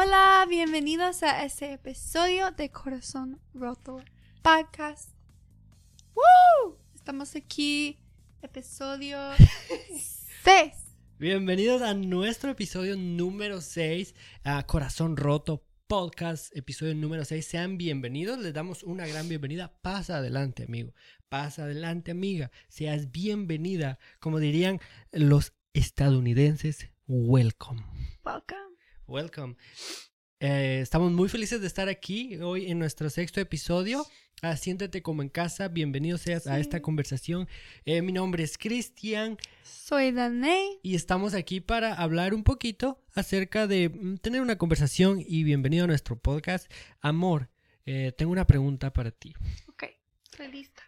Hola, bienvenidos a este episodio de Corazón Roto Podcast. ¡Woo! Estamos aquí, episodio 6. Bienvenidos a nuestro episodio número 6, a Corazón Roto Podcast, episodio número 6. Sean bienvenidos, les damos una gran bienvenida. Pasa adelante, amigo. Pasa adelante, amiga. Seas bienvenida. Como dirían los estadounidenses, welcome. Welcome. Welcome. Eh, estamos muy felices de estar aquí hoy en nuestro sexto episodio. Ah, siéntete como en casa, bienvenido seas a esta conversación. Eh, mi nombre es Cristian Soy Danae. y estamos aquí para hablar un poquito acerca de mm, tener una conversación y bienvenido a nuestro podcast. Amor, eh, tengo una pregunta para ti. Ok, estoy lista.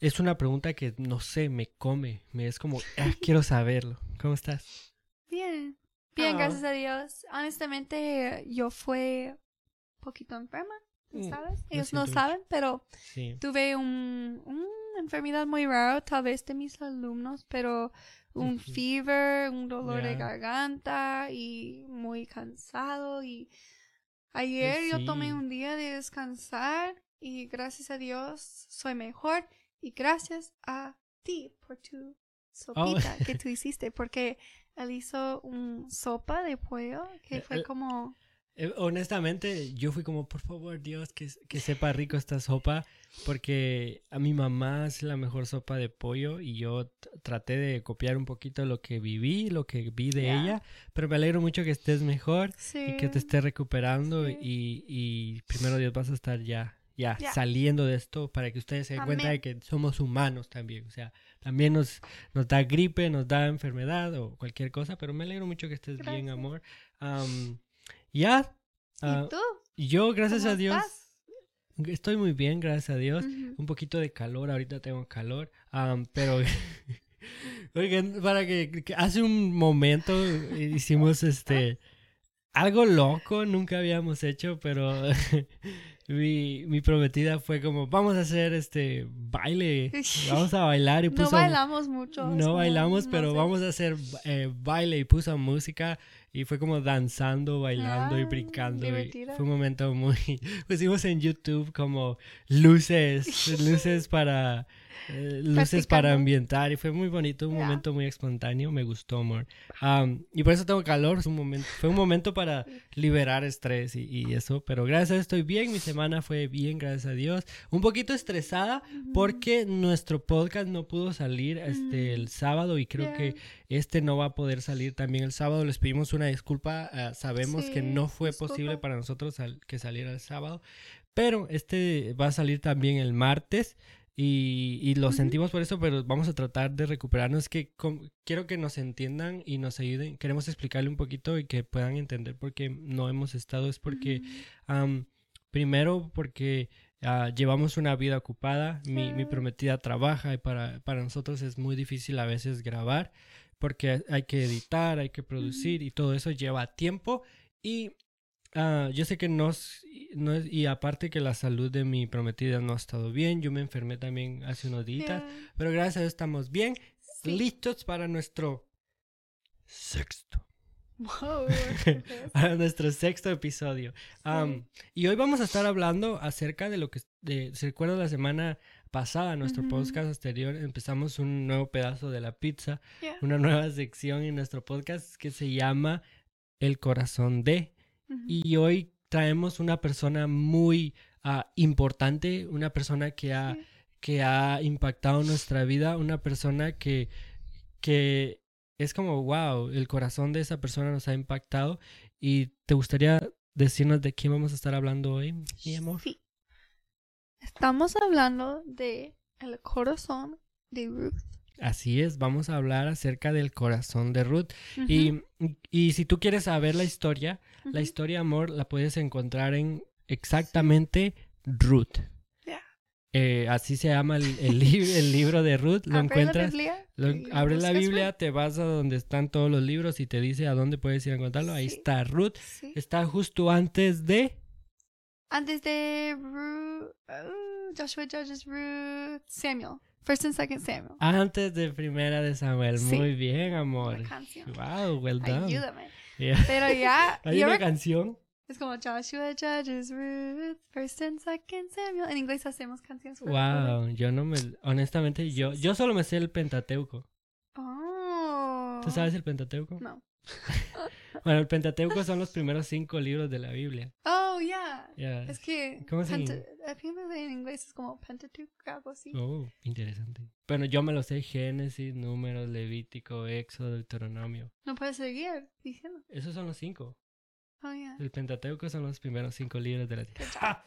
Es una pregunta que no sé, me come, me es como, ah, quiero saberlo. ¿Cómo estás? Bien. Bien, Ah. gracias a Dios. Honestamente, yo fui un poquito enferma, ¿tú Mm, ¿sabes? lo Ellos no mucho. saben, pero Sí. tuve un, una enfermedad muy rara, tal vez de mis alumnos, pero un fever, un dolor de garganta y muy cansado. Y ayer yo tomé sí. un día de descansar y gracias a Dios soy mejor y gracias a ti por tu sopita que tú hiciste, porque él hizo un sopa de pollo que Eh, fue eh, como... Eh, honestamente, yo fui como, por favor, Dios, que, que sepa rico esta sopa, porque a mi mamá hace la mejor sopa de pollo y yo traté de copiar un poquito lo que viví, lo que vi de Ya. ella, pero me alegro mucho que estés mejor Sí. y que te estés recuperando Sí. y, y primero Dios vas a estar ya, ya, Ya. saliendo de esto para que ustedes se den cuenta Amén. de que somos humanos también, o sea, también nos, nos da gripe, nos da enfermedad o cualquier cosa, pero me alegro mucho que estés bien, Gracias. amor. Am, ya, ah, ¿Y tú? y yo, gracias ¿Cómo a Dios, estás? estoy muy bien, gracias a Dios. Ujú. Un poquito de calor, ahorita tengo calor, am, pero oigan, para que, que hace un momento hicimos este algo loco, nunca habíamos hecho, pero mi, mi prometida fue como, vamos a hacer este baile, vamos a bailar y No puso bailamos mucho. no como, bailamos, no pero sé. vamos a hacer eh, baile y puso música y fue como danzando, bailando y Ah, brincando. y fue un momento muy... Pusimos en YouTube como luces, luces para... eh, luces para ambientar y fue muy bonito, un momento muy espontáneo, me gustó, amor. Am, y por eso tengo calor, es un momento, fue un momento para liberar estrés y, y eso, pero gracias a Dios estoy bien, mi semana fue bien, gracias a Dios. Un poquito estresada porque nuestro podcast no pudo salir este el sábado y creo que este no va a poder salir también el sábado. Les pedimos una disculpa, ah, sabemos que no fue disculpa. posible para nosotros que saliera el sábado, pero este va a salir también el martes. Y, y lo Ujú. sentimos por eso, pero vamos a tratar de recuperarnos. Que quiero que nos entiendan y nos ayuden. Queremos explicarle un poquito y que puedan entender por qué no hemos estado. Es porque primero porque ah, llevamos una vida ocupada, mi, mi prometida trabaja y para, para nosotros es muy difícil a veces grabar porque hay que editar, hay que producir y todo eso lleva tiempo y ah, yo sé que no, es- no es- y aparte que la salud de mi prometida no ha estado bien, yo me enfermé también hace unos días, pero gracias a Dios estamos bien, Sí. listos para nuestro sexto Wow, para nuestro sexto episodio. Am, y hoy vamos a estar hablando acerca de lo que, de, ¿se recuerda la semana pasada, nuestro podcast anterior, empezamos un nuevo pedazo de la pizza, Ya. una nueva sección en nuestro podcast que se llama El corazón de. Y hoy traemos una persona muy ah, importante, una persona que ha, Sí. que ha impactado nuestra vida, una persona que, que es como, wow, el corazón de esa persona nos ha impactado. ¿Y te gustaría decirnos de quién vamos a estar hablando hoy, mi amor? Sí. Estamos hablando de el corazón de Ruth. Así es, vamos a hablar acerca del corazón de Ruth. y, y si tú quieres saber la historia, La historia, amor, la puedes encontrar en exactamente Ruth. Ya. Eh, así se llama el, el, li- el libro de Ruth. Lo encuentras. La Biblia Lo- abres la Biblia, te vas a donde están todos los libros y te dice a dónde puedes ir a encontrarlo. Ahí está Ruth. Sí. Está justo antes de. Antes de Ruth, uh, Joshua Judges, Ruth, Samuel. First and Second Samuel. Antes de Primera de Samuel. Sí. Muy bien, amor. Wow, well done. Ayúdame. Yeah. Pero ya, Hay una canción. Es como Joshua, Judges, Ruth, First and Second Samuel. En inglés hacemos canciones. Wow, yo no me... Honestamente, yo, yo solo me sé el Pentateuco. Oh. ¿Tú sabes el Pentateuco? No. Bueno, el Pentateuco son los primeros cinco libros de la Biblia. Oh, yeah. Ya. Es que ¿Cómo se en inglés es como Pentateuch, algo así. Oh, interesante. Bueno, yo me lo sé Génesis, Números, Levítico, Éxodo, Deuteronomio. No puedes seguir diciendo. Esos son los cinco. Oh, yeah. El Pentateuco son los primeros cinco libros de la Good job. Ah,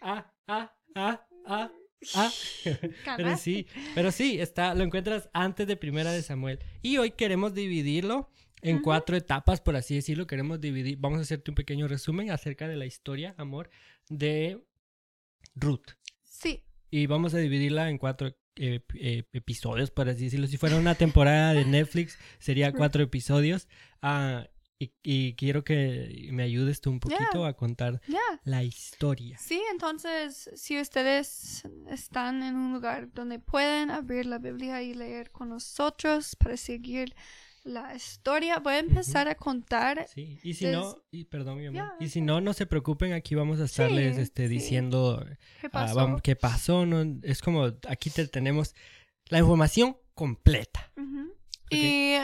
ah, ah, ah, ah, ah. Pero sí, pero sí, está, lo encuentras antes de Primera de Samuel. Y hoy queremos dividirlo en cuatro etapas, por así decirlo. Queremos dividir, vamos a hacerte un pequeño resumen acerca de la historia, amor, de Ruth. Sí. Y vamos a dividirla en cuatro eh, eh, episodios, por así decirlo. Si fuera una temporada de Netflix, sería cuatro episodios. Ah, y, y quiero que me ayudes tú un poquito Yeah. a contar la historia. Sí, entonces, si ustedes están en un lugar donde pueden abrir la Biblia y leer con nosotros para seguir la historia, voy a empezar a contar. Sí, y si Des- no, y perdón, mi amor, y si no, no se preocupen, aquí vamos a estarles Sí, este, sí. diciendo ¿Qué ah, pasó? vamos, qué pasó, ¿no? Es como, aquí te tenemos la información completa. Y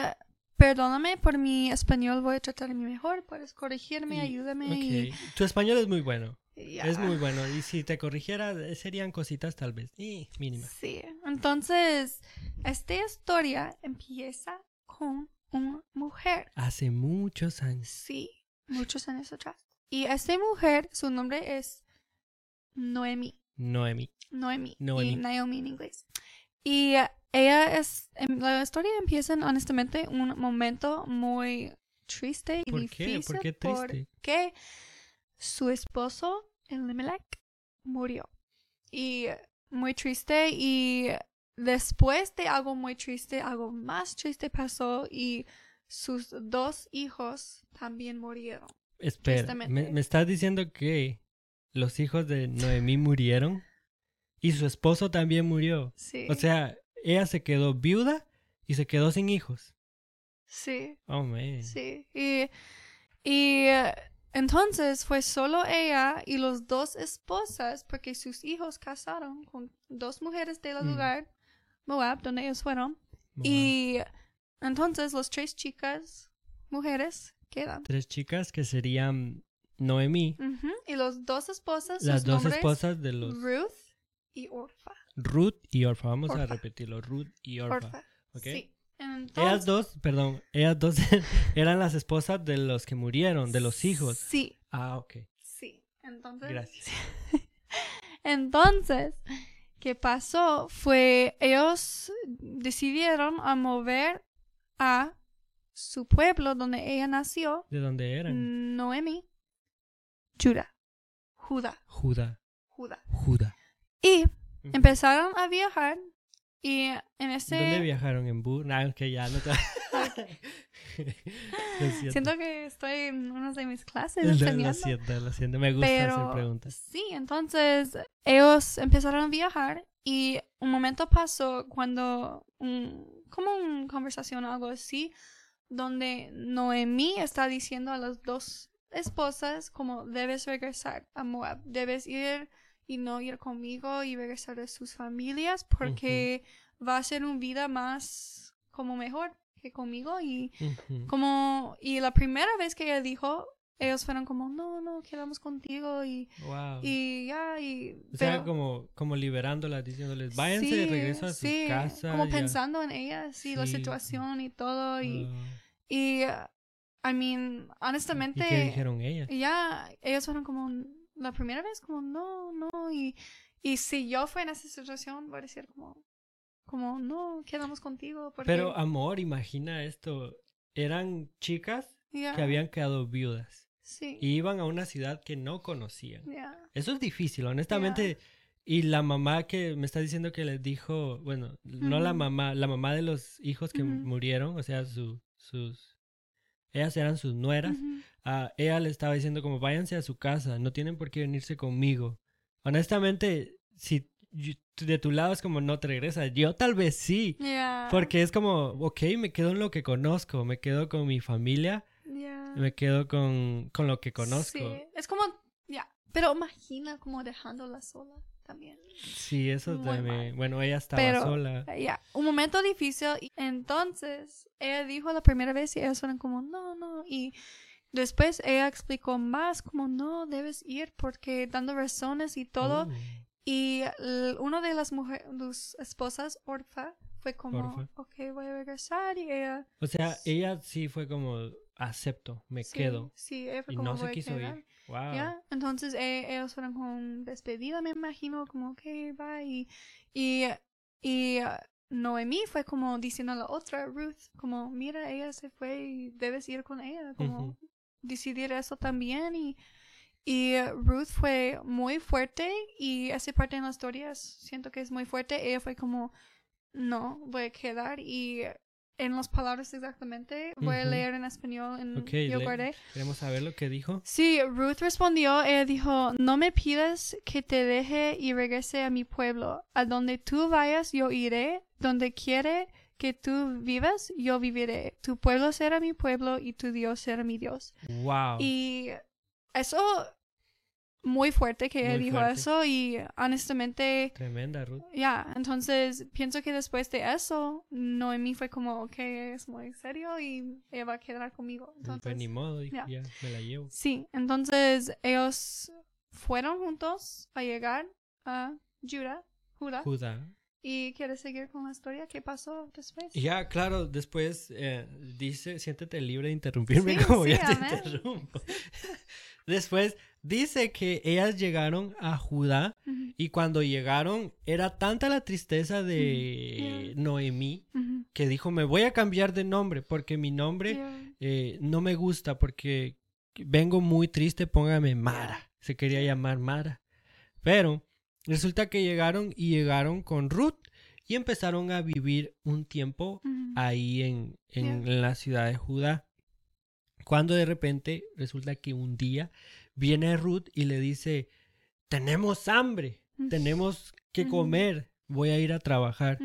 perdóname por mi español, voy a tratar de mi mejor. Puedes corregirme, Y- ayúdame. Y- tu español es muy bueno, es muy bueno, y si te corrigiera, serían cositas tal vez, y mínimas. Sí, entonces, esta historia empieza con una mujer. Hace muchos años. Sí, muchos años atrás. Y esta mujer, su nombre es Noemi. Noemi. Noemi. Noemi. Y Naomi en inglés. Y eh, ella es, em, la historia empieza en, honestamente un momento muy triste y ¿Por qué? difícil. ¿Por qué triste? Porque su esposo, Elimelech, murió. Y muy triste y después de algo muy triste, algo más triste pasó y sus dos hijos también murieron. Espera. ¿me, me estás diciendo que los hijos de Noemí murieron? Y su esposo también murió. Sí. O sea, ella se quedó viuda y se quedó sin hijos. sí. Oh, man. Sí, y, y eh, entonces fue solo ella y los dos esposas, porque sus hijos casaron con dos mujeres del Mm. lugar, Moab, donde ellos fueron, y entonces los tres chicas, mujeres, quedan. Tres chicas que serían Noemí, Y los dos esposas, las dos esposas de los Ruth y Orfa. Ruth y Orfa. Vamos a repetirlo, Ruth y Orfa. Orfa. ¿ok? Sí. Ellas dos, perdón, ellas dos eran las esposas de los que murieron, de los hijos. Sí, Ah, ok. sí. Entonces, Gracias. Entonces, ¿qué pasó? Fue ellos decidieron a mover a su pueblo donde ella nació, ¿De dónde eran? Noemi, Judá, Judá, Judá. Judá. Judá. Y empezaron a viajar y en ese ¿Dónde viajaron? ¿En bus? No, que ya no te... Lo siento. que estoy en una de mis clases Lo- Lo siento, lo siento. Me gusta Pero hacer preguntas. sí, entonces ellos empezaron a viajar y un momento pasó cuando, un- como una conversación o algo así, donde Noemí está diciendo a las dos esposas como debes regresar a Moab, debes ir y no ir conmigo y regresar a sus familias porque va a ser una vida más como mejor que conmigo y Ujú. como, y la primera vez que ella dijo, ellos fueron como, no, no, quedamos contigo y, Wow. y ya, y... o sea, pero- como, como liberándolas, diciéndoles, váyanse de sí, regreso a su sí, casa. Como ya". pensando en ellas y la Sí. situación y todo, y, y, uh, I mean, honestamente... ¿Y qué dijeron ellas? ya, ellos fueron como, la primera vez como, no, no, y, y si yo fuera en esa situación, voy a decir como, como, no, quedamos contigo, porque... Pero, amor, imagina esto. Eran chicas que habían quedado viudas Sí, y iban a una ciudad que no conocían. ya, Eso es difícil, honestamente. Y la mamá que me está diciendo que les dijo, bueno, no la mamá, la mamá de los hijos que murieron, o sea, su, sus, ellas eran sus nueras, a ella le estaba diciendo como váyanse a su casa, no tienen por qué venirse conmigo. Honestamente, si de tu lado es como no te regresas, yo tal vez sí, porque es como, ok, me quedo en lo que conozco, me quedo con mi familia me quedo con, con lo que conozco. Sí, es como, ya, pero imagina como dejándola sola también. Sí, eso Muy también. mal. Bueno, ella estaba Pero, sola. Ya, un momento difícil. Y entonces, ella dijo la primera vez y ellos fueron como, no, no. Y después ella explicó más, como, no, debes ir porque dando razones y todo. Oh, Y una de las mujeres, sus esposas, Orfa, fue como, Orfa. ok, voy a regresar. Y ella, O sea, ella sí fue como, acepto, me sí, quedo. Sí, ella fue Y como, no se quiso quedar. ir. Wow. Ya, entonces eh, ellos fueron con despedida, me imagino, como, ok, bye. Y, y, y uh, Noemí fue como diciendo a la otra, Ruth, como, mira, ella se fue y debes ir con ella, como Ujú. decidir eso también. Y, y uh, Ruth fue muy fuerte y esa parte en la historia es- siento que es muy fuerte. Ella fue como, no, voy a quedar y en las palabras exactamente, voy a leer en español, en, yo guardé. Queremos saber lo que dijo. Sí, Ruth respondió, ella dijo, no me pidas que te deje y regrese a mi pueblo. A donde tú vayas, yo iré. Donde quiere que tú vivas, yo viviré. Tu pueblo será mi pueblo y tu Dios será mi Dios. Wow. Y eso, muy fuerte que ella Muy dijo fuerte. eso y honestamente, Tremenda, Ruth. ya, entonces pienso que después de eso, Noemí fue como, ok, es muy serio y ella va a quedar conmigo. pues Entonces, ni modo, dijo, ya. me la llevo. Sí, entonces ellos fueron juntos a llegar a Judá, Judá. Judá. ¿Y quieres seguir con la historia? ¿Qué pasó después? Ya, claro, después eh, dice, siéntete libre de interrumpirme Sí, como sí, ya te interrumpo. después dice que ellas llegaron a Judá y cuando llegaron era tanta la tristeza de Yeah. Noemí que dijo, me voy a cambiar de nombre porque mi nombre yeah, eh, no me gusta porque vengo muy triste, póngame Mara. Se quería llamar Mara. Pero resulta que llegaron y llegaron con Ruth y empezaron a vivir un tiempo ahí en, en Yeah. la ciudad de Judá. Cuando de repente resulta que un día viene Ruth y le dice, tenemos hambre, tenemos que comer, voy a ir a trabajar.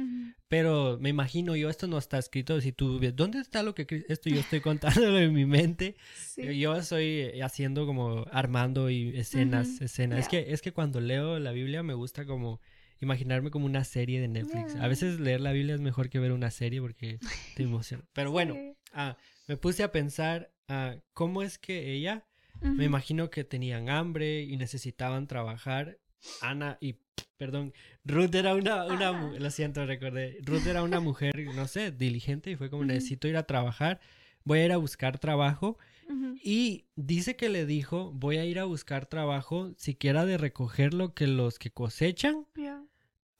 Pero me imagino yo, esto no está escrito, si tú ves, ¿dónde está lo que esto yo estoy contándolo en mi mente? Sí. Yo- estoy eh, haciendo como armando y escenas, escenas. Es que es que cuando leo la Biblia me gusta como imaginarme como una serie de Netflix. A veces leer la Biblia es mejor que ver una serie porque te emociona. Pero bueno, Sí. ah, me puse a pensar ah, cómo es que ella, Me imagino que tenían hambre y necesitaban trabajar. Ana y perdón, Ruth era una, una lo siento, recordé. Ruth era una mujer, no sé, diligente y fue como necesito ir a trabajar, voy a ir a buscar trabajo y dice que le dijo, voy a ir a buscar trabajo siquiera de recoger lo que los que cosechan Yeah.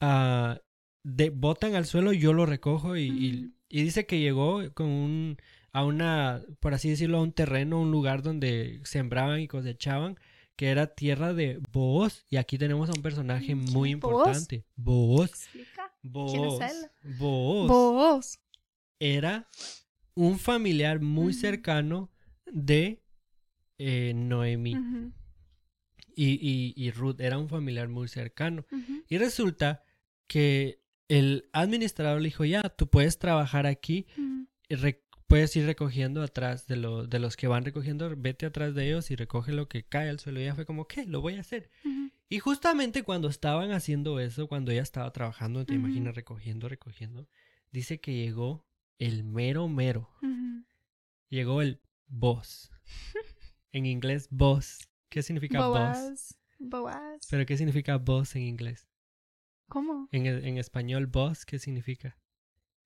ah, de, botan al suelo, yo lo recojo y, y dice que llegó con un, a una, por así decirlo, a un terreno, un lugar donde sembraban y cosechaban, que era tierra de Booz. Y aquí tenemos a un personaje Mm, muy importante. Booz. Booz. Booz era un familiar muy cercano de eh, Noemí. Ujú, y, y, y Ruth era un familiar muy cercano. Y resulta que el administrador le dijo, ya, tú puedes trabajar aquí, re- puedes ir recogiendo atrás de, lo, de los que van recogiendo, vete atrás de ellos y recoge lo que cae al suelo. Y ella fue como, ¿qué? Lo voy a hacer. Y justamente cuando estaban haciendo eso, cuando ella estaba trabajando, te imaginas recogiendo, recogiendo, dice que llegó el mero mero. Llegó el boss. en inglés, boss. ¿Qué significa boss? Boaz. Boaz. ¿Pero qué significa boss en inglés? ¿Cómo? En, en español, boss, ¿qué significa?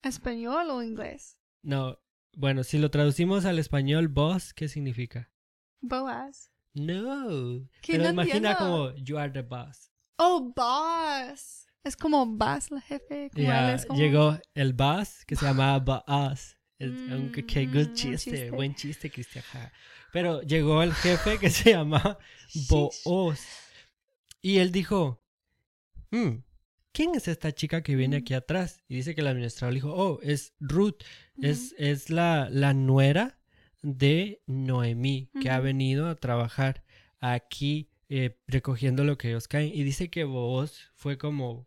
¿Español o inglés? No, bueno, si lo traducimos al español, boss, ¿qué significa? Boaz. No. ¿Qué? Pero No imagina entiendo. como, you are the boss. Oh, boss. Es como Baz, la jefe. Como Ya, él es como... llegó el boss que se llamaba boss. Que- qué Mm, good buen chiste, chiste. buen chiste, Cristian. Pero llegó el jefe que se llamaba. Boaz. Y él dijo, "Hmm, ¿quién es esta chica que viene Mm. aquí atrás? Y dice que el administrador le dijo, oh, es Ruth, es, es la, la nuera de Noemí, que ha venido a trabajar aquí eh, recogiendo lo que ellos caen. Y dice que Boaz fue como,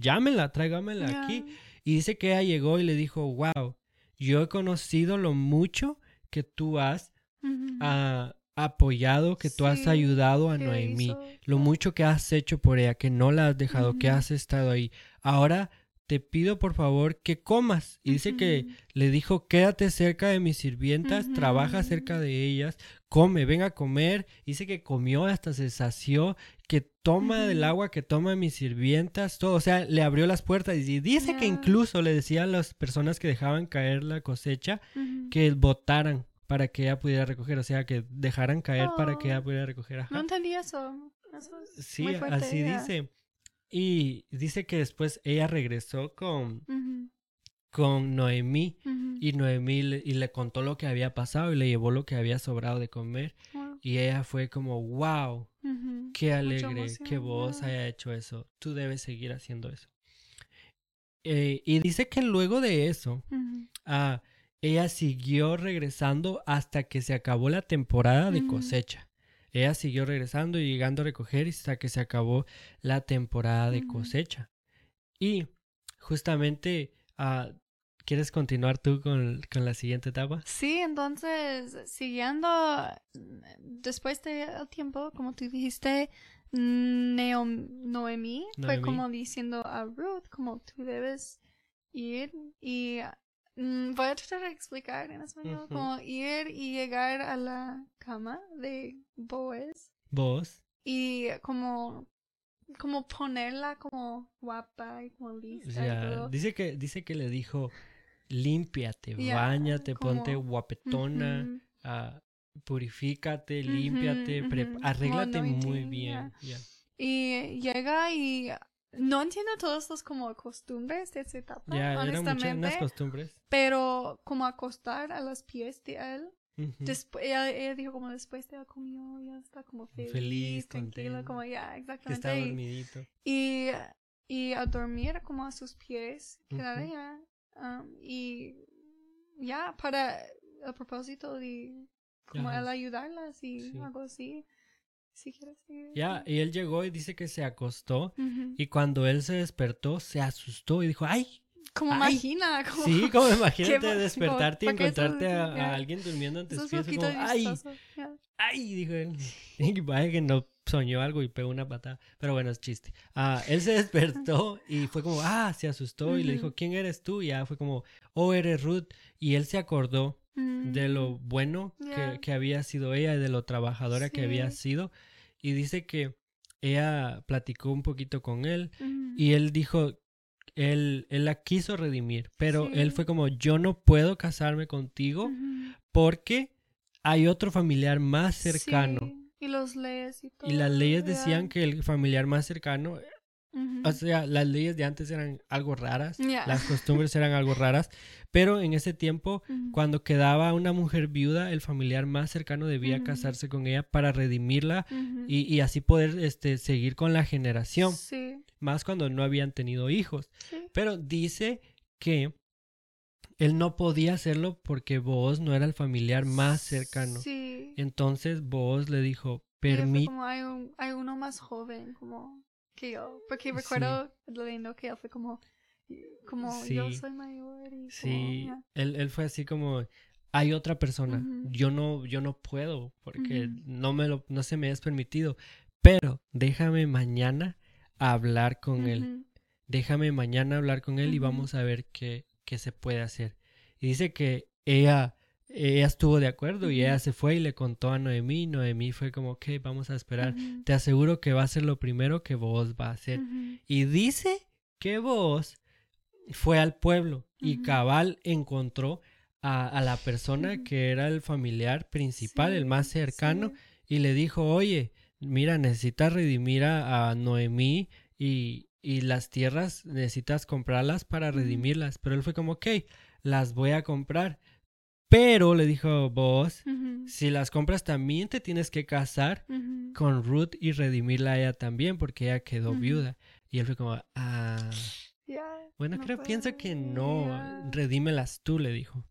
llámela, tráigamela aquí. Y dice que ella llegó y le dijo, wow, yo he conocido lo mucho que tú has ah, apoyado, que tú has ayudado a Noemí, hizo- lo mucho que has hecho por ella, que no la has dejado, que has estado ahí. Ahora te pido por favor que comas. Y dice que le dijo, quédate cerca de mis sirvientas, trabaja cerca de ellas, come, ven a comer. Dice que comió hasta se sació, que toma del agua que toma mis sirvientas, todo. O sea, le abrió las puertas. Y dice que incluso le decía a las personas que dejaban caer la cosecha que votaran para que ella pudiera recoger, o sea, que dejaran caer para que ella pudiera recoger. Ajá. No entendí eso. Eso es Sí, muy fuerte, así dice. Y dice que después ella regresó con, Ujú, con Noemí y Noemí le, y le contó lo que había pasado y le llevó lo que había sobrado de comer. Y ella fue como, wow, qué alegre que vos ya. haya hecho eso. Tú debes seguir haciendo eso. Eh, y dice que luego de eso, ah, ella siguió regresando hasta que se acabó la temporada de cosecha. Ella siguió regresando y llegando a recoger hasta que se acabó la temporada de cosecha. Y justamente, ah, ¿quieres continuar tú con, con la siguiente etapa? Sí, entonces, siguiendo mm, después del tiempo, como tú dijiste, Neom- Noemí fue como diciendo a Ruth, como tú debes ir y voy a tratar de explicar en español, Ujú. como ir y llegar a la cama de Vos. y como como ponerla como guapa y como lista y sea, todo. dice que, dice que le dijo, límpiate, Ya, bañate, ponte guapetona, ah, purifícate, límpiate, como arréglate muy bien. Y llega y no entiendo todos los como costumbres de esa etapa, Ya, eran muchas honestamente, costumbres. pero como acostar a los pies de él. Después, ella, ella dijo como después de él comió, ya está como feliz, Feliz, tranquila, como ya, exactamente. está y- dormidito. Y, y a dormir como a sus pies, quedar Ujú. allá. um, y ya, para el propósito de como Ajá. él ayudarlas y Sí. algo así. Si quieres seguir. Ya, y él llegó y dice que se acostó Ujú. y cuando él se despertó se asustó y dijo, ¡ay! Como Ay, imagina, como Sí, como imagínate despertarte y como- eso- encontrarte a, a alguien durmiendo en tus pies. Como, ¡ay! ya. ¡ay! Dijo él. Y vaya que no soñó algo y pegó una patada. Pero bueno, es chiste. Ah, él se despertó y fue como, ¡ah! Se asustó y le dijo. ¿quién eres tú? Y ya fue como, ¡oh, eres Ruth! Y él se acordó de lo Mm, bueno que, Ya. que había sido ella y de lo trabajadora que había Sí. sido. Y dice que ella platicó un poquito con él y él dijo, él, él la quiso redimir, pero él fue como, yo no puedo casarme contigo porque hay otro familiar más cercano. Sí, Y los leyes y todo. Y las leyes decían que el familiar más cercano, O sea, las leyes de antes eran algo raras, las costumbres eran algo raras, pero en ese tiempo cuando quedaba una mujer viuda, el familiar más cercano debía casarse con ella para redimirla y, y así poder este, seguir con la generación, Sí, más cuando no habían tenido hijos. sí. Pero dice que él no podía hacerlo porque Boaz no era el familiar más cercano. Sí. Entonces Boaz le dijo, como hay, un, hay uno más joven como que yo. Porque Sí. recuerdo leyendo que él fue como, como yo soy mayor y Sí, él, él fue así como, hay otra persona, yo no, yo no puedo porque no me lo, no se me es permitido, pero déjame mañana hablar con él, déjame mañana hablar con él y vamos a ver qué, qué se puede hacer. Y dice que ella, ella estuvo de acuerdo y ella se fue y le contó a Noemí, Noemí fue como, ok, vamos a esperar, te aseguro que va a ser lo primero que vos va a hacer. Y dice que vos fue al pueblo y cabal encontró a, a la persona que era el familiar principal, el más cercano, sí. y le dijo, oye, mira, necesitas redimir a, a Noemí y, y las tierras necesitas comprarlas para redimirlas. Pero él fue como, ok, las voy a comprar. Pero le dijo vos, si las compras también te tienes que casar con Ruth y redimirla a ella también porque ella quedó viuda. Y él fue como, ah, Ya, bueno, no creo, pienso que no, redímelas tú, le dijo.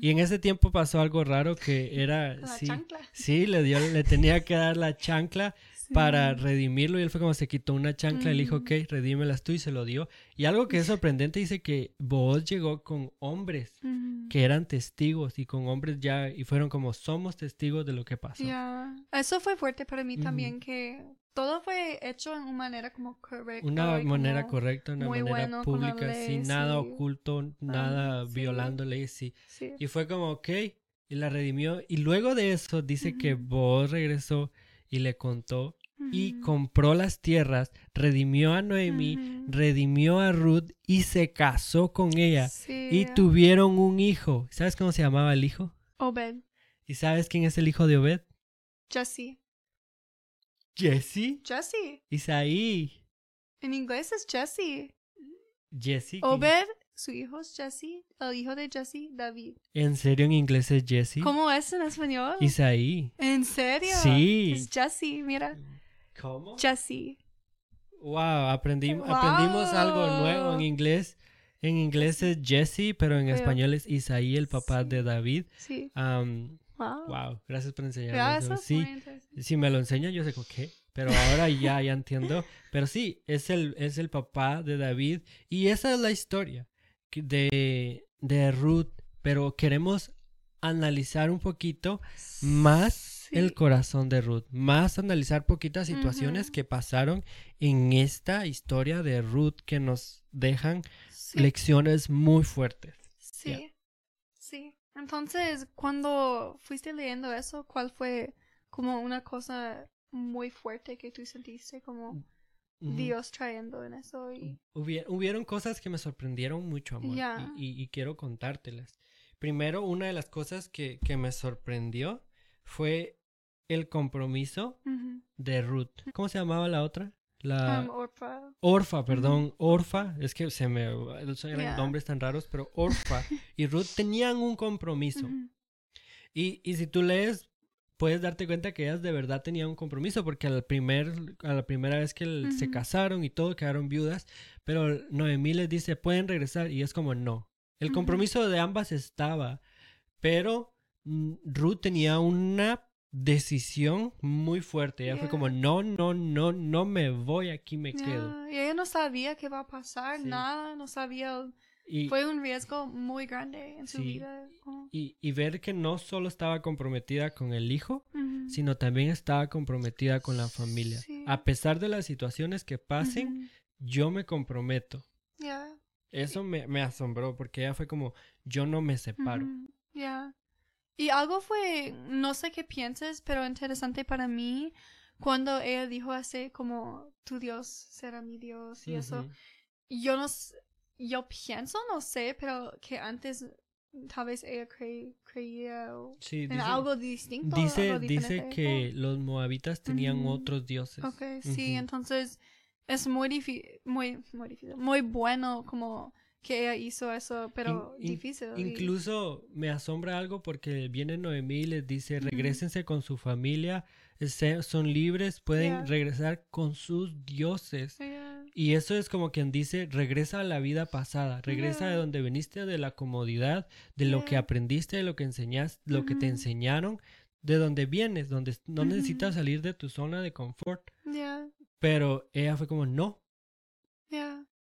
Y en ese tiempo pasó algo raro que era, la sí, chancla. sí, le dio, le tenía que dar la chancla para Sí. redimirlo y él fue como se quitó una chancla y le dijo, ok, redímelas tú y se lo dio. Y algo que es sorprendente dice que Boaz llegó con hombres que eran testigos y con hombres ya y fueron como somos testigos de lo que pasó. Eso fue fuerte para mí también, que todo fue hecho en una manera como correcta. Una y manera correcta, una manera bueno pública, ley, sin nada sí. oculto, nada sí. violando leyes, sí. Sí. Y fue como, ok, y la redimió. Y luego de eso dice que. Boaz regresó y le contó y compró las tierras, redimió a Noemí, redimió a Ruth y se casó con ella. Sí. Y tuvieron un hijo. ¿Sabes cómo se llamaba el hijo? Obed. ¿Y sabes quién es el hijo de Obed? Jesse. Jesse. Jesse. Isaí. En inglés es Jesse. Jesse. Obed, su hijo es Jesse. El hijo de Jesse, David. ¿En serio en inglés es Jesse? ¿Cómo es en español? Isaí. ¿En serio? Sí. Es Jesse, mira. ¿Cómo? Jesse. Wow, aprendí- aprendimos algo nuevo en Wow. inglés. En inglés es Jesse, pero en Pero- español es Isaí, el papá Sí. de David. Sí. Wow. wow, gracias por enseñarme Sí, si me lo enseña yo sé con qué, pero ahora ya, ya entiendo. Pero sí, es el, es el papá de David y esa es la historia de, de Ruth, pero queremos analizar un poquito más Sí. el corazón de Ruth, más analizar poquitas situaciones que pasaron en esta historia de Ruth que nos dejan Sí. lecciones muy fuertes. Sí. Sí. Entonces, cuando fuiste leyendo eso, ¿cuál fue como una cosa muy fuerte que tú sentiste como Dios trayendo en eso? Y... Hubie- hubieron cosas que me sorprendieron mucho, amor, y, y- y quiero contártelas. Primero, una de las cosas que, que me sorprendió fue el compromiso de Ruth. ¿Cómo se llamaba la otra? La Um, Orpha. Orfa, perdón, Orfa. Es que se me eran nombres tan raros, pero Orfa y Ruth tenían un compromiso. Y, y si tú lees, puedes darte cuenta que ellas de verdad tenían un compromiso, porque al primer, a la primera vez que se casaron y todo, quedaron viudas, pero Noemí les dice, pueden regresar, y es como, no. El compromiso de ambas estaba, pero mm, Ruth tenía una decisión muy fuerte. Ella fue Ya. como, no, no, no, no me voy, aquí me quedo. Y ella no sabía qué va a pasar, Sí. nada, no sabía. Y, Fue un riesgo muy grande en su vida. y, y ver que no solo estaba comprometida con el hijo, sino también estaba comprometida con la familia. Sí. A pesar de las situaciones que pasen, yo me comprometo. Eso me, me asombró porque ella fue como, yo no me separo. Ya. Y algo fue, no sé qué pienses, pero interesante para mí, cuando ella dijo así como, tu Dios será mi Dios y eso. Yo no yo pienso, no sé, pero que antes tal vez ella cre- creía Sí, en dice, algo distinto. dice, algo dice que los moabitas tenían Ujú. otros dioses. Ok, sí, Ujú. entonces es muy muy, muy difícil, muy bueno como que ella hizo eso, pero In- in- difícil. y- Incluso me asombra algo porque viene Noemí y les dice, Ujú. regrésense con su familia, se- son libres, pueden Ya. regresar con sus dioses. Ya. Y eso es como quien dice, regresa a la vida pasada, regresa de donde viniste, de la comodidad, de lo que aprendiste, de lo que enseñaste, lo que te enseñaron, de donde vienes, donde no necesitas salir de tu zona de confort. Pero ella fue como, no,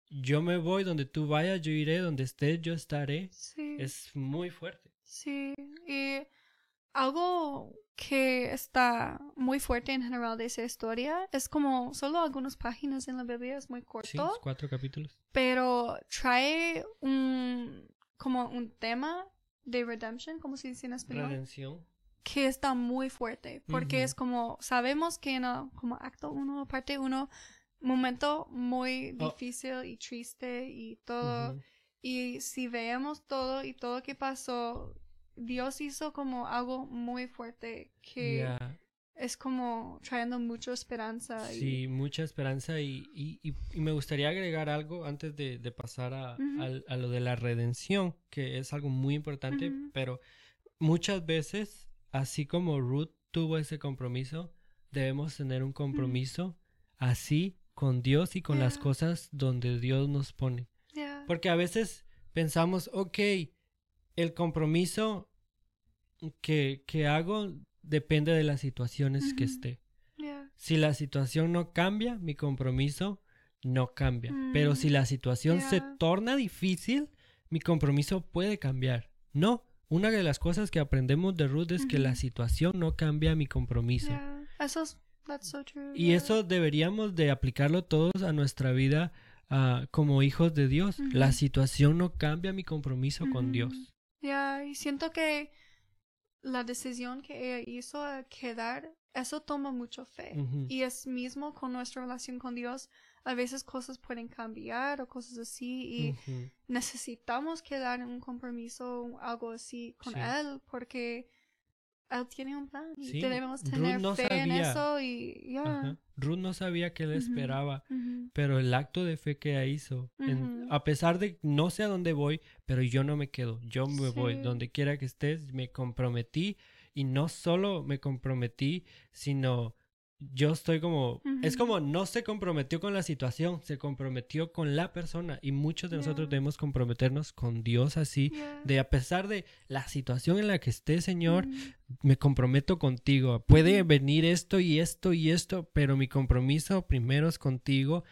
yo me voy donde tú vayas, yo iré, donde estés, yo estaré. sí. Es muy fuerte. Sí, y algo que está muy fuerte en general de esa historia es como solo algunas páginas en la Biblia, es muy corto, Sí, cuatro capítulos. pero trae un como un tema de redemption, como se dice en español, Redención. que está muy fuerte, porque es como, sabemos que en el- como acto 1, parte 1, momento muy Oh. difícil y triste y todo, y si vemos todo y todo que pasó, Dios hizo como algo muy fuerte que es como trayendo mucha esperanza. y- Sí, mucha esperanza y, y- y- y me gustaría agregar algo antes de, de pasar a, a lo de la redención, que es algo muy importante, pero muchas veces, así como Ruth tuvo ese compromiso, debemos tener un compromiso así con Dios y con las cosas donde Dios nos pone. Yeah. Porque a veces pensamos, ok, el compromiso que, que hago depende de las situaciones que esté. Yeah. Si la situación no cambia, mi compromiso no cambia. Pero Mm, si la situación se torna difícil, mi compromiso puede cambiar. no, una de las cosas que aprendemos de Ruth es que la situación no cambia mi compromiso. Yeah. Eso es, that's so true. Y yeah. eso deberíamos de aplicarlo todos a nuestra vida ah, como hijos de Dios. La situación no cambia mi compromiso con. Dios. Ya, y siento que la decisión que ella hizo a quedar, eso toma mucho fe. Y es mismo con nuestra relación con Dios. A veces cosas pueden cambiar o cosas así y necesitamos quedar en un compromiso algo así con Sí. Él porque tiene un plan y Sí, debemos Ruth tener no fe en sabía. eso y ya. Ruth no sabía qué le esperaba, pero el acto de fe que ella hizo, en- a pesar de no sé a dónde voy, pero yo no me quedo, yo me voy, donde quiera que estés, me comprometí y no solo me comprometí, sino yo estoy como, es como no se comprometió con la situación, se comprometió con la persona y muchos de nosotros debemos comprometernos con Dios así, de a pesar de la situación en la que esté, Señor, me comprometo contigo. Puede venir esto y esto y esto, pero mi compromiso primero es contigo.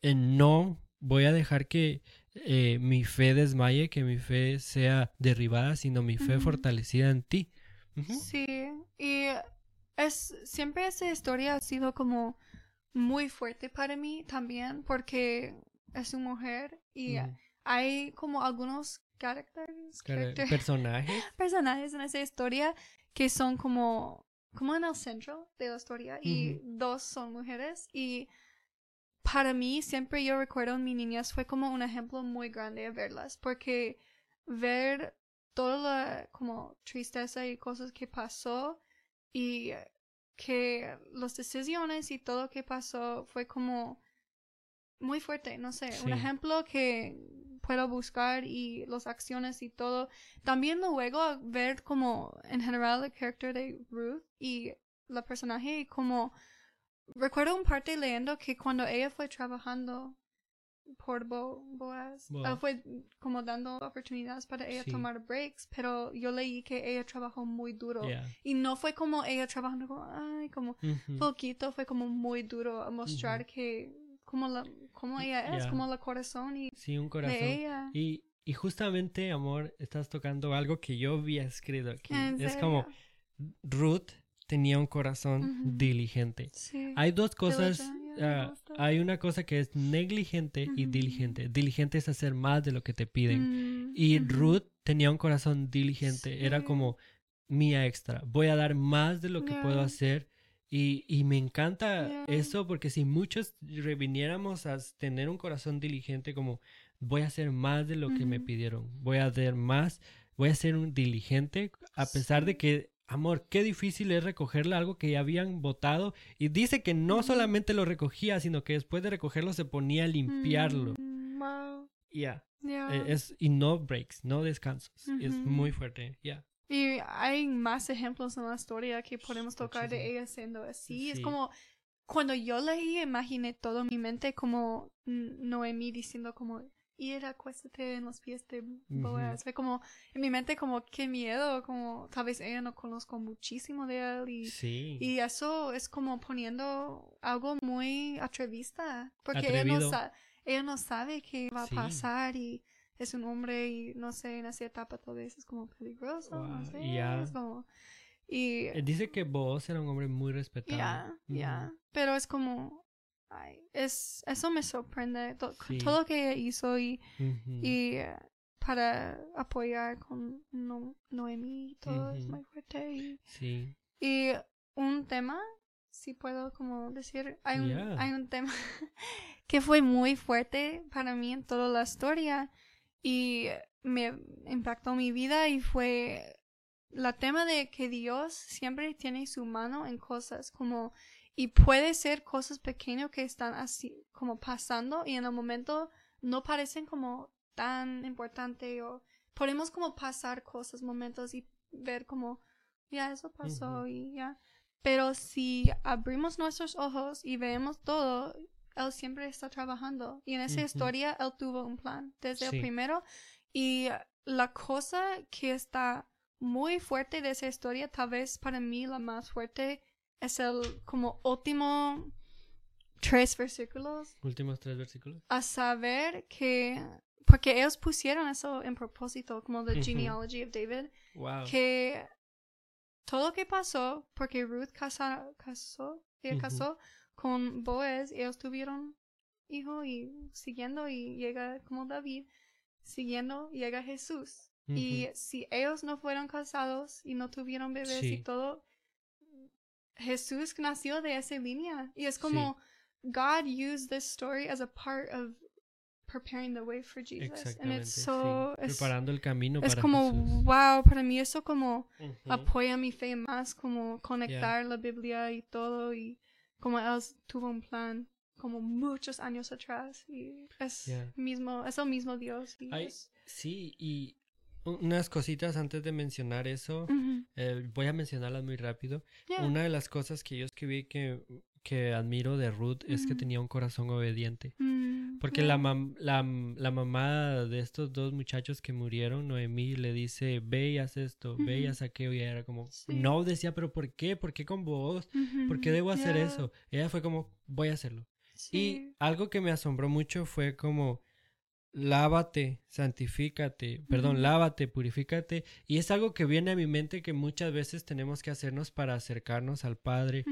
Eh, no voy a dejar que eh, mi fe desmaye, que mi fe sea derribada, sino mi fe fortalecida en ti. Sí, y es siempre esa historia ha sido como muy fuerte para mí también porque es una mujer y Ujú. hay como algunos caracteres, character- Personajes. personajes en esa historia que son como como en el centro de la historia y dos son mujeres y para mí siempre yo recuerdo en mi niñez fue como un ejemplo muy grande de verlas porque ver toda la como tristeza y cosas que pasó y que las decisiones y todo que pasó fue como muy fuerte, no sé, un ejemplo que puedo buscar y las acciones y todo. También luego ver como en general el carácter de Ruth y la personaje y como recuerdo un parte leyendo que cuando ella fue trabajando por Bo Boaz, Boaz. fue como dando oportunidades para ella Sí. tomar breaks, pero yo leí que ella trabajó muy duro Yeah. y no fue como ella trabajando como, ay, como poquito, fue como muy duro a mostrar que como la como ella es, Ya. como la corazón y Sí, un corazón. de ella. Y, y justamente, amor, estás tocando algo que yo había escrito aquí. ¿En Es como? Ruth tenía un corazón diligente. Sí. Hay dos cosas. Ah, hay una cosa que es negligente y diligente. Diligente es hacer más de lo que te piden. Mm, Y. Ruth tenía un corazón diligente. Era como mía extra. Voy a dar más de lo que puedo hacer. Y, y me encanta eso porque si muchos reviniéramos a tener un corazón diligente como voy a hacer más de lo que me pidieron. Voy a hacer más. Voy a ser un diligente a pesar de que Amor, qué difícil es recogerle algo que ya habían votado. Y dice que no solamente lo recogía, sino que después de recogerlo se ponía a limpiarlo. Mm, wow. Ya. Ya. Eh, es, y no breaks, no descansos. Es Ujú. muy fuerte. Ya. Y hay más ejemplos en la historia que podemos tocar de Muchísimo. ella siendo así. Es Sí. como cuando yo leí, imaginé todo en mi mente como mm, Noemí diciendo como ir acuéstate en los pies de Boaz. Fue como en mi mente como qué miedo, como tal vez ella no conozco muchísimo de él y Sí. Y eso es como poniendo algo muy atrevista, porque ella no, sa- ella no sabe qué va Sí. a pasar y es un hombre y no sé, en esa etapa tal vez es como peligroso, no Wow, sé, ya. es como... Y Eh, Dice que Boaz era un hombre muy respetable. ya, ya, pero es como... Ay, es, eso me sorprende, to- Sí. todo lo que ella hizo y, y eh, para apoyar con no, Noemí, todo es muy fuerte y... Sí. Y un tema, si puedo como decir, hay un, Yeah. hay un tema que fue muy fuerte para mí en toda la historia y me impactó mi vida y fue la tema de que Dios siempre tiene su mano en cosas como y puede ser cosas pequeñas que están así como pasando y en el momento no parecen como tan importante o podemos como pasar cosas, momentos y ver como ya eso pasó Ujú. y ya. Pero si abrimos nuestros ojos y vemos todo, él siempre está trabajando. Y en esa historia él tuvo un plan desde Sí. el primero. Y la cosa que está muy fuerte de esa historia, tal vez para mí la más fuerte, es el como último tres versículos Últimos tres versículos. a saber que porque ellos pusieron eso en propósito, como the genealogy of David, Wow. que todo lo que pasó, porque Ruth casa- casó, ella casó con Boaz, ellos tuvieron hijo y siguiendo y llega como David, siguiendo llega Jesús. Y si ellos no fueron casados y no tuvieron bebés y todo, Jesús nació de esa línea. Y es como God used this story as a part of preparing the way for Jesus. And it's so, sí. es, Preparando el camino es para como, Jesús. wow, para mí eso como Ujú. apoya mi fe más, como conectar la Biblia y todo. Y como él tuvo un plan como muchos años atrás. Y es Yeah. mismo, es el mismo Dios. y Ay, es- Sí, y unas cositas antes de mencionar eso, eh, voy a mencionarlas muy rápido. Yeah. Una de las cosas que yo escribí que, que admiro de Ruth es que tenía un corazón obediente. Mm, Porque la, mam- la, la mamá de estos dos muchachos que murieron, Noemí, le dice, ve y haz esto, ve y haz aquello. Y ella era como, Sí. no, decía, pero ¿por qué? ¿Por qué con vos? ¿Por qué debo hacer yeah, eso? Ella fue como, voy a hacerlo. sí. Y algo que me asombró mucho fue como, lávate, santifícate, perdón, lávate, purifícate. Y es algo que viene a mi mente que muchas veces tenemos que hacernos para acercarnos al Padre.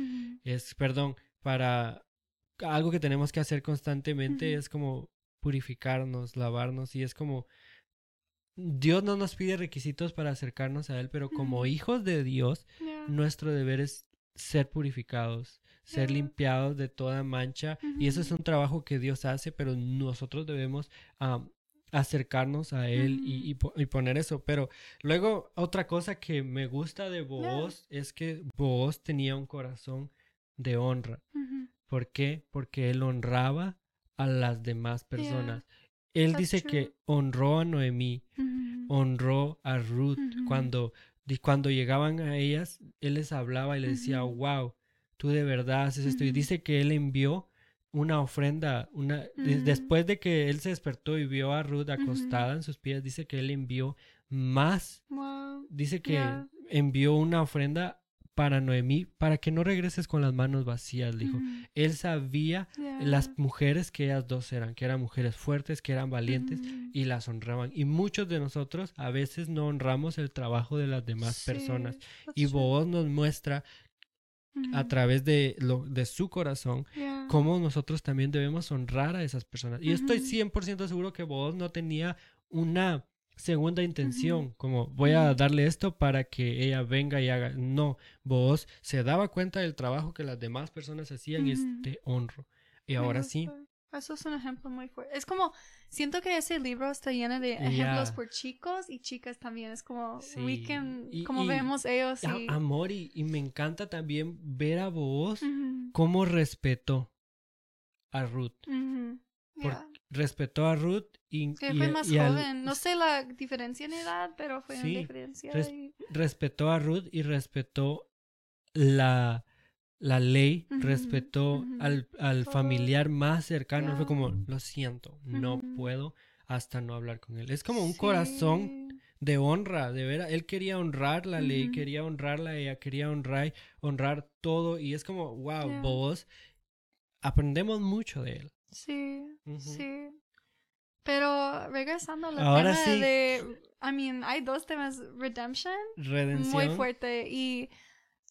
Es, perdón, para algo que tenemos que hacer constantemente es como purificarnos, lavarnos. Y es como, Dios no nos pide requisitos para acercarnos a Él, pero como hijos de Dios, yeah, nuestro deber es ser purificados, ser limpiados de toda mancha. Y eso es un trabajo que Dios hace, pero nosotros debemos acercarnos a Él y, Ujú. y po- y poner eso. Pero luego otra cosa que me gusta de Booz es que Booz tenía un corazón de honra. ¿Por qué? Porque él honraba a las demás personas. Él That's dice que honró a Noemí, honró a Ruth cuando, cuando llegaban a ellas, él les hablaba y les decía, wow, tú de verdad haces esto. Y dice que él envió una ofrenda, una, Ujú. después de que él se despertó y vio a Ruth acostada en sus pies, dice que él envió más, Wow. dice que Yeah. envió una ofrenda para Noemí, para que no regreses con las manos vacías, dijo. Él sabía yeah, las mujeres que ellas dos eran, que eran mujeres fuertes, que eran valientes ujú, y las honraban. Y muchos de nosotros a veces no honramos el trabajo de las demás sí, personas. Y. Boaz nos muestra a través de, lo, de su corazón yeah, cómo nosotros también debemos honrar a esas personas. Y estoy Ujú. 100% seguro que Boaz no tenía una segunda intención, como voy a darle esto para que ella venga y haga. No, Boaz se daba cuenta del trabajo que las demás personas hacían y es Ujú. te honro. Y ahora sí. Eso es un ejemplo muy fuerte. Es como, siento que ese libro está lleno de ejemplos Yeah. por chicos y chicas también. Es como, Sí, we can, y- como y- vemos ellos y... amor, y, y me encanta también ver a Ujú, cómo respetó a Ruth. yeah. Respetó a Ruth y, Que fue más al- joven. No sé la diferencia en edad, pero fue Sí, una diferencia. res- respetó a Ruth y respetó la, la ley, respetó al, al Todo. familiar más cercano. Fue como, lo siento, no puedo hasta no hablar con él. Es como un corazón de honra, de veras. Él quería honrar la ley, quería honrarla, ella quería honrar, honrar todo. Y es como, wow, Ya. vos aprendemos mucho de él. Sí, sí. Pero regresando al tema sí. de, I mean, hay dos temas, redemption, Redención. muy fuerte y,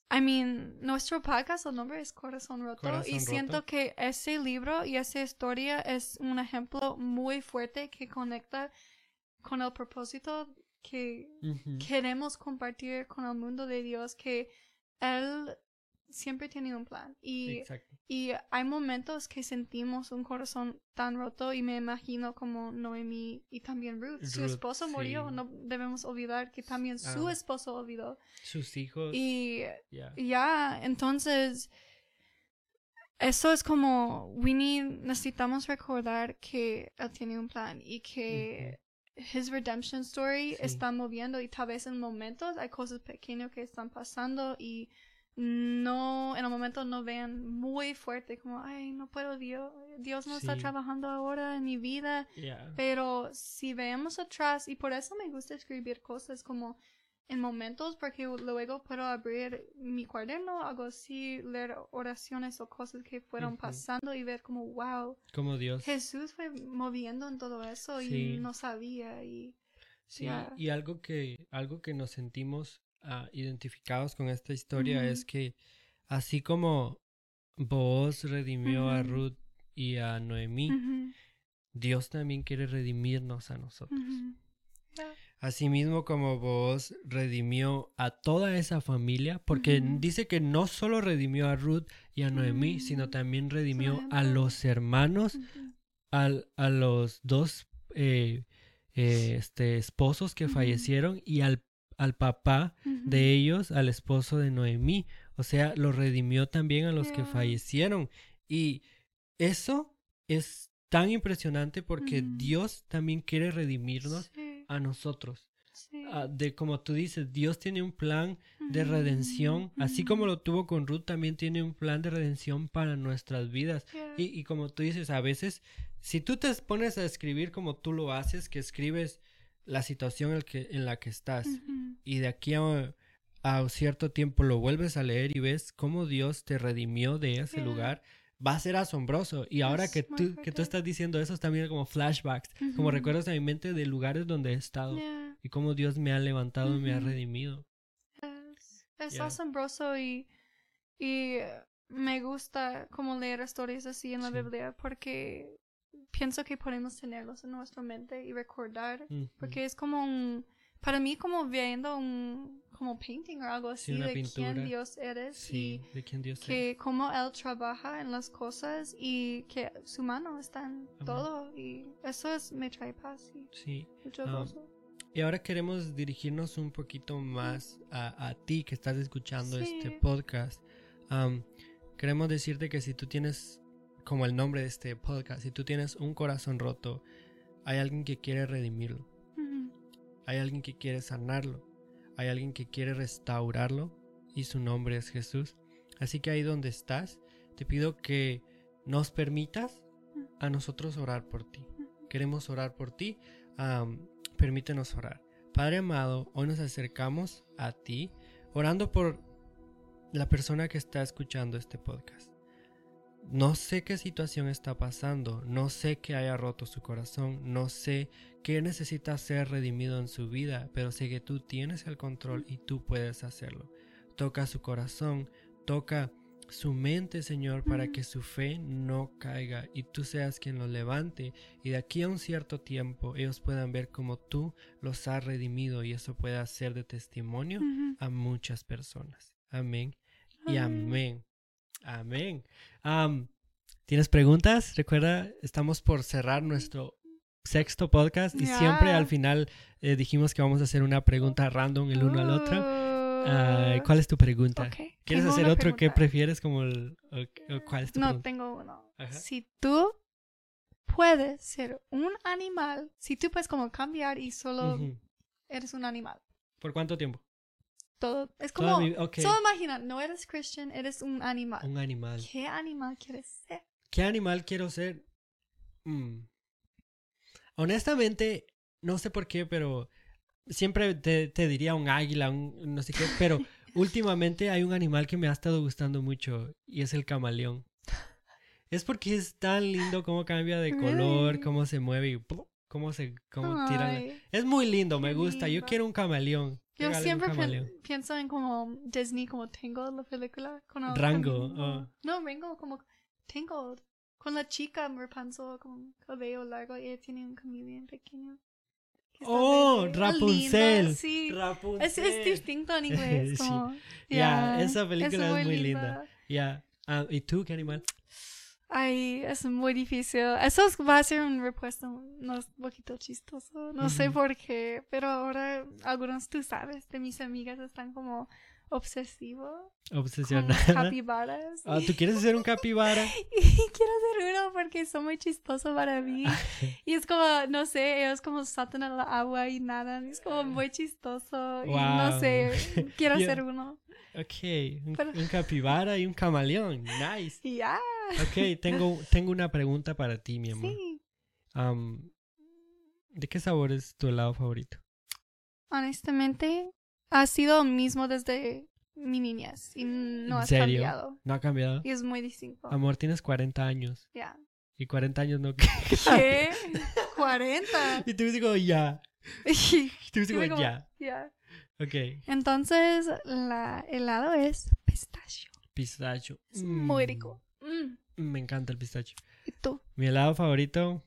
I mean, nuestro podcast, el nombre es Corazón Roto Corazón y siento Roto. que ese libro y esa historia es un ejemplo muy fuerte que conecta con el propósito que queremos compartir con el mundo de Dios que Él siempre tiene un plan y Exacto. y hay momentos que sentimos un corazón tan roto y me imagino como Noemi y también Ruth. Su esposo murió, no debemos olvidar que también su Ah. esposo olvidó. Sus hijos. Y ya. entonces, eso es como, we need, necesitamos recordar que Él tiene un plan y que His redemption story Sí. está moviendo y tal vez en momentos hay cosas pequeñas que están pasando y no, en el momento no vean muy fuerte como, ay, no puedo, Dios, Dios no está trabajando ahora en mi vida. Pero si vemos atrás, y por eso me gusta escribir cosas como en momentos porque luego puedo abrir mi cuaderno, algo así, leer oraciones o cosas que fueron pasando y ver como, wow, Como Dios. Jesús fue moviendo en todo eso Sí. y no sabía y Sí, y algo que, algo que nos sentimos ah, identificados con esta historia es que así como Boaz redimió a. Ruth y a Noemí, Dios también quiere redimirnos a nosotros. Ya. Asimismo como Boaz redimió a toda esa familia, porque dice que no solo redimió a Ruth y a Noemí, sino Mm. también redimió a los hermanos al- a los dos eh, eh, este, esposos que fallecieron y al, al papá de ellos, al esposo de Noemí. O sea, lo redimió también a los que fallecieron. Y eso es tan impresionante porque. Dios también quiere redimirnos Sí, a nosotros. sí. Ah, de como tú dices, Dios tiene un plan de redención, así como lo tuvo con Ruth, también tiene un plan de redención para nuestras vidas. Y, y como tú dices, a veces, si tú te pones a escribir como tú lo haces, que escribes la situación en, el que, en la que estás, y de aquí a, a cierto tiempo lo vuelves a leer y ves cómo Dios te redimió de ese lugar, va a ser asombroso. Y ahora Es que tú, que tú estás diciendo eso, viendo como flashbacks, como recuerdos a mi mente de lugares donde he estado y cómo Dios me ha levantado y me ha redimido. Es, es asombroso y, y me gusta como leer historias así en la Sí. Biblia porque pienso que podemos tenerlos en nuestra mente y recordar Ujú. porque es como un para mí como viendo un como painting o algo Sí, así una de pintura. quién Dios eres Sí, de quién Dios y que cómo él trabaja en las cosas y que su mano está en todo y eso es me trae paz y Sí. mucho Ah, gozo. Y ahora queremos dirigirnos un poquito más a, a ti que estás escuchando este Sí. podcast. Am, queremos decirte que si tú tienes, como el nombre de este podcast, si tú tienes un corazón roto, hay alguien que quiere redimirlo, hay alguien que quiere sanarlo, hay alguien que quiere restaurarlo y su nombre es Jesús. Así que ahí donde estás, te pido que nos permitas a nosotros orar por ti. Queremos orar por ti. permítenos orar. Padre amado, hoy nos acercamos a ti orando por la persona que está escuchando este podcast. No sé qué situación está pasando, no sé que haya roto su corazón, no sé qué necesita ser redimido en su vida, pero sé que tú tienes el control y tú puedes hacerlo. Toca su corazón, toca su mente, Señor, para que su fe no caiga y tú seas quien lo levante y de aquí a un cierto tiempo ellos puedan ver cómo tú los has redimido y eso pueda ser de testimonio a muchas personas. Amén y Amén. Amén. Am, ¿Tienes preguntas? Recuerda, estamos por cerrar nuestro sexto podcast y siempre al final eh, dijimos que vamos a hacer una pregunta random el uno al otro. Ah, ¿Cuál es tu pregunta? ¿Quieres tengo hacer otro? ¿Qué pregunta. prefieres? Como el, o- o ¿Cuál es tu No, pregunta? tengo uno. Ajá. Si tú puedes ser un animal, si tú puedes como cambiar y solo eres un animal. ¿Por cuánto tiempo? Todo es Toda como mi- solo imagina, no eres Christian, eres un animal. Un animal. ¿Qué animal quieres ser? ¿Qué animal quiero ser? Mm. Honestamente, no sé por qué, pero siempre te, te diría un águila, un no sé qué, pero últimamente hay un animal que me ha estado gustando mucho y es el camaleón. Es porque es tan lindo cómo cambia de color, Really? cómo se mueve y cómo se cómo tira. Es muy lindo, me gusta. Yo quiero un camaleón. Yo siempre pi- pienso en como Disney, como Tangled, la película. Con el Rango, camino. oh. No, Rango, como Tangled. Con la chica Rapunzel con cabello largo y ella tiene un chameleon pequeño. Oh, Rapunzel. Sí. Rapunzel. Es, es distinto en inglés. Sí. Como, Ya, ya, esa película es muy linda. Ya. Ah, ¿Y tú qué animal? Ay, es muy difícil. Eso es- va a ser una respuesta un un poquito chistoso. No sé Ujú. por qué, pero ahora algunos, tú sabes, de mis amigas están como obsesivos con Obsesionada. capibaras. Ah, ¿Tú quieres ser un capibara? Y quiero ser uno porque son muy chistosos para mí. Y es como, no sé, ellos como saltan a la agua y nadan. Es como muy chistoso. Y no Wow. sé, quiero Yo- ser uno. Ok, un, Pero- un capibara y un camaleón. Nice. Ya, Ok, tengo, tengo una pregunta para ti, mi amor. sí. ¿De qué sabor es tu helado favorito? Honestamente, ha sido el mismo desde mi niñez y no ¿En ha serio? cambiado. No ha cambiado. Y es muy distinto. Amor, tienes 40 años. Ya. Y 40 años no. ¿Qué? 40. y tú dices como ya. Y Y tú como como, ya. ya. Ok. Entonces, la helado es pistacho. Pistacho. Es muy rico. Mm. Me encanta el pistacho. ¿Y tú? Mi helado favorito.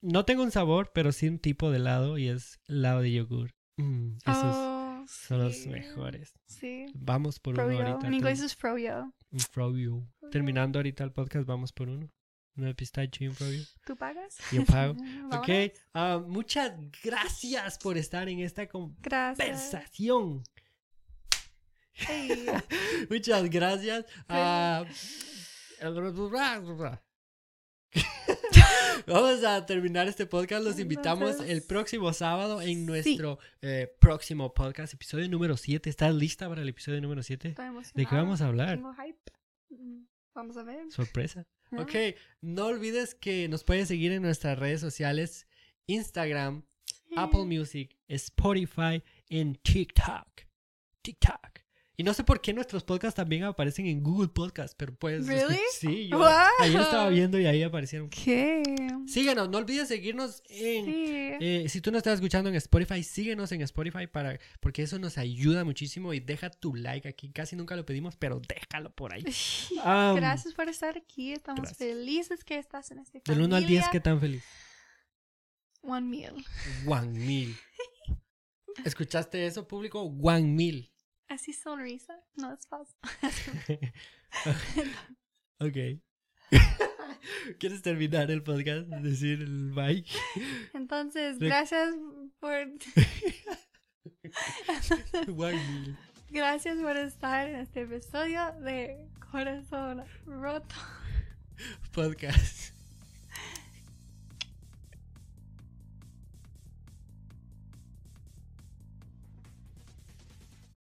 No tengo un sabor, pero sí un tipo de helado y es helado de yogur. Mm, esos Oh, son los mejores. Sí. Vamos por uno ahorita. En inglés es froyo. Un froyo. Terminando ahorita el podcast, vamos por uno. Uno de pistacho y un froyo. ¿Tú pagas? Yo pago. Ok. ah, muchas gracias por estar en esta Gracias. conversación. Hey. Muchas gracias. Ah, Vamos a terminar este podcast. Los invitamos el próximo sábado en nuestro eh, próximo podcast, episodio número 7. ¿Estás lista para el episodio número 7? Estoy emocionada. ¿De qué vamos a hablar? Tengo hype. Mm, Vamos a ver. Sorpresa. ¿no? Ok, no olvides que nos puedes seguir en nuestras redes sociales, Instagram, Apple Music, Spotify, en TikTok. TikTok. Y no sé por qué nuestros podcasts también aparecen en Google Podcast, pero puedes... Really? Sí, yo Wow. ayer estaba viendo y ahí aparecieron. ¿Qué? Síguenos, no olvides seguirnos en... Sí. eh, si tú no estás escuchando en Spotify, síguenos en Spotify para, porque eso nos ayuda muchísimo y deja tu like aquí. Casi nunca lo pedimos, pero déjalo por ahí. Gracias por estar aquí. Estamos gracias. felices que estás en este Del 1 al 10, ¿qué tan feliz? One meal. One mil. ¿Escuchaste eso, público? One mil. Así sonrisa. No es fácil. ok. ¿Quieres terminar el podcast? Decir el bye. Entonces, De- gracias por mil. gracias por estar en este episodio de Corazón Roto. Podcast.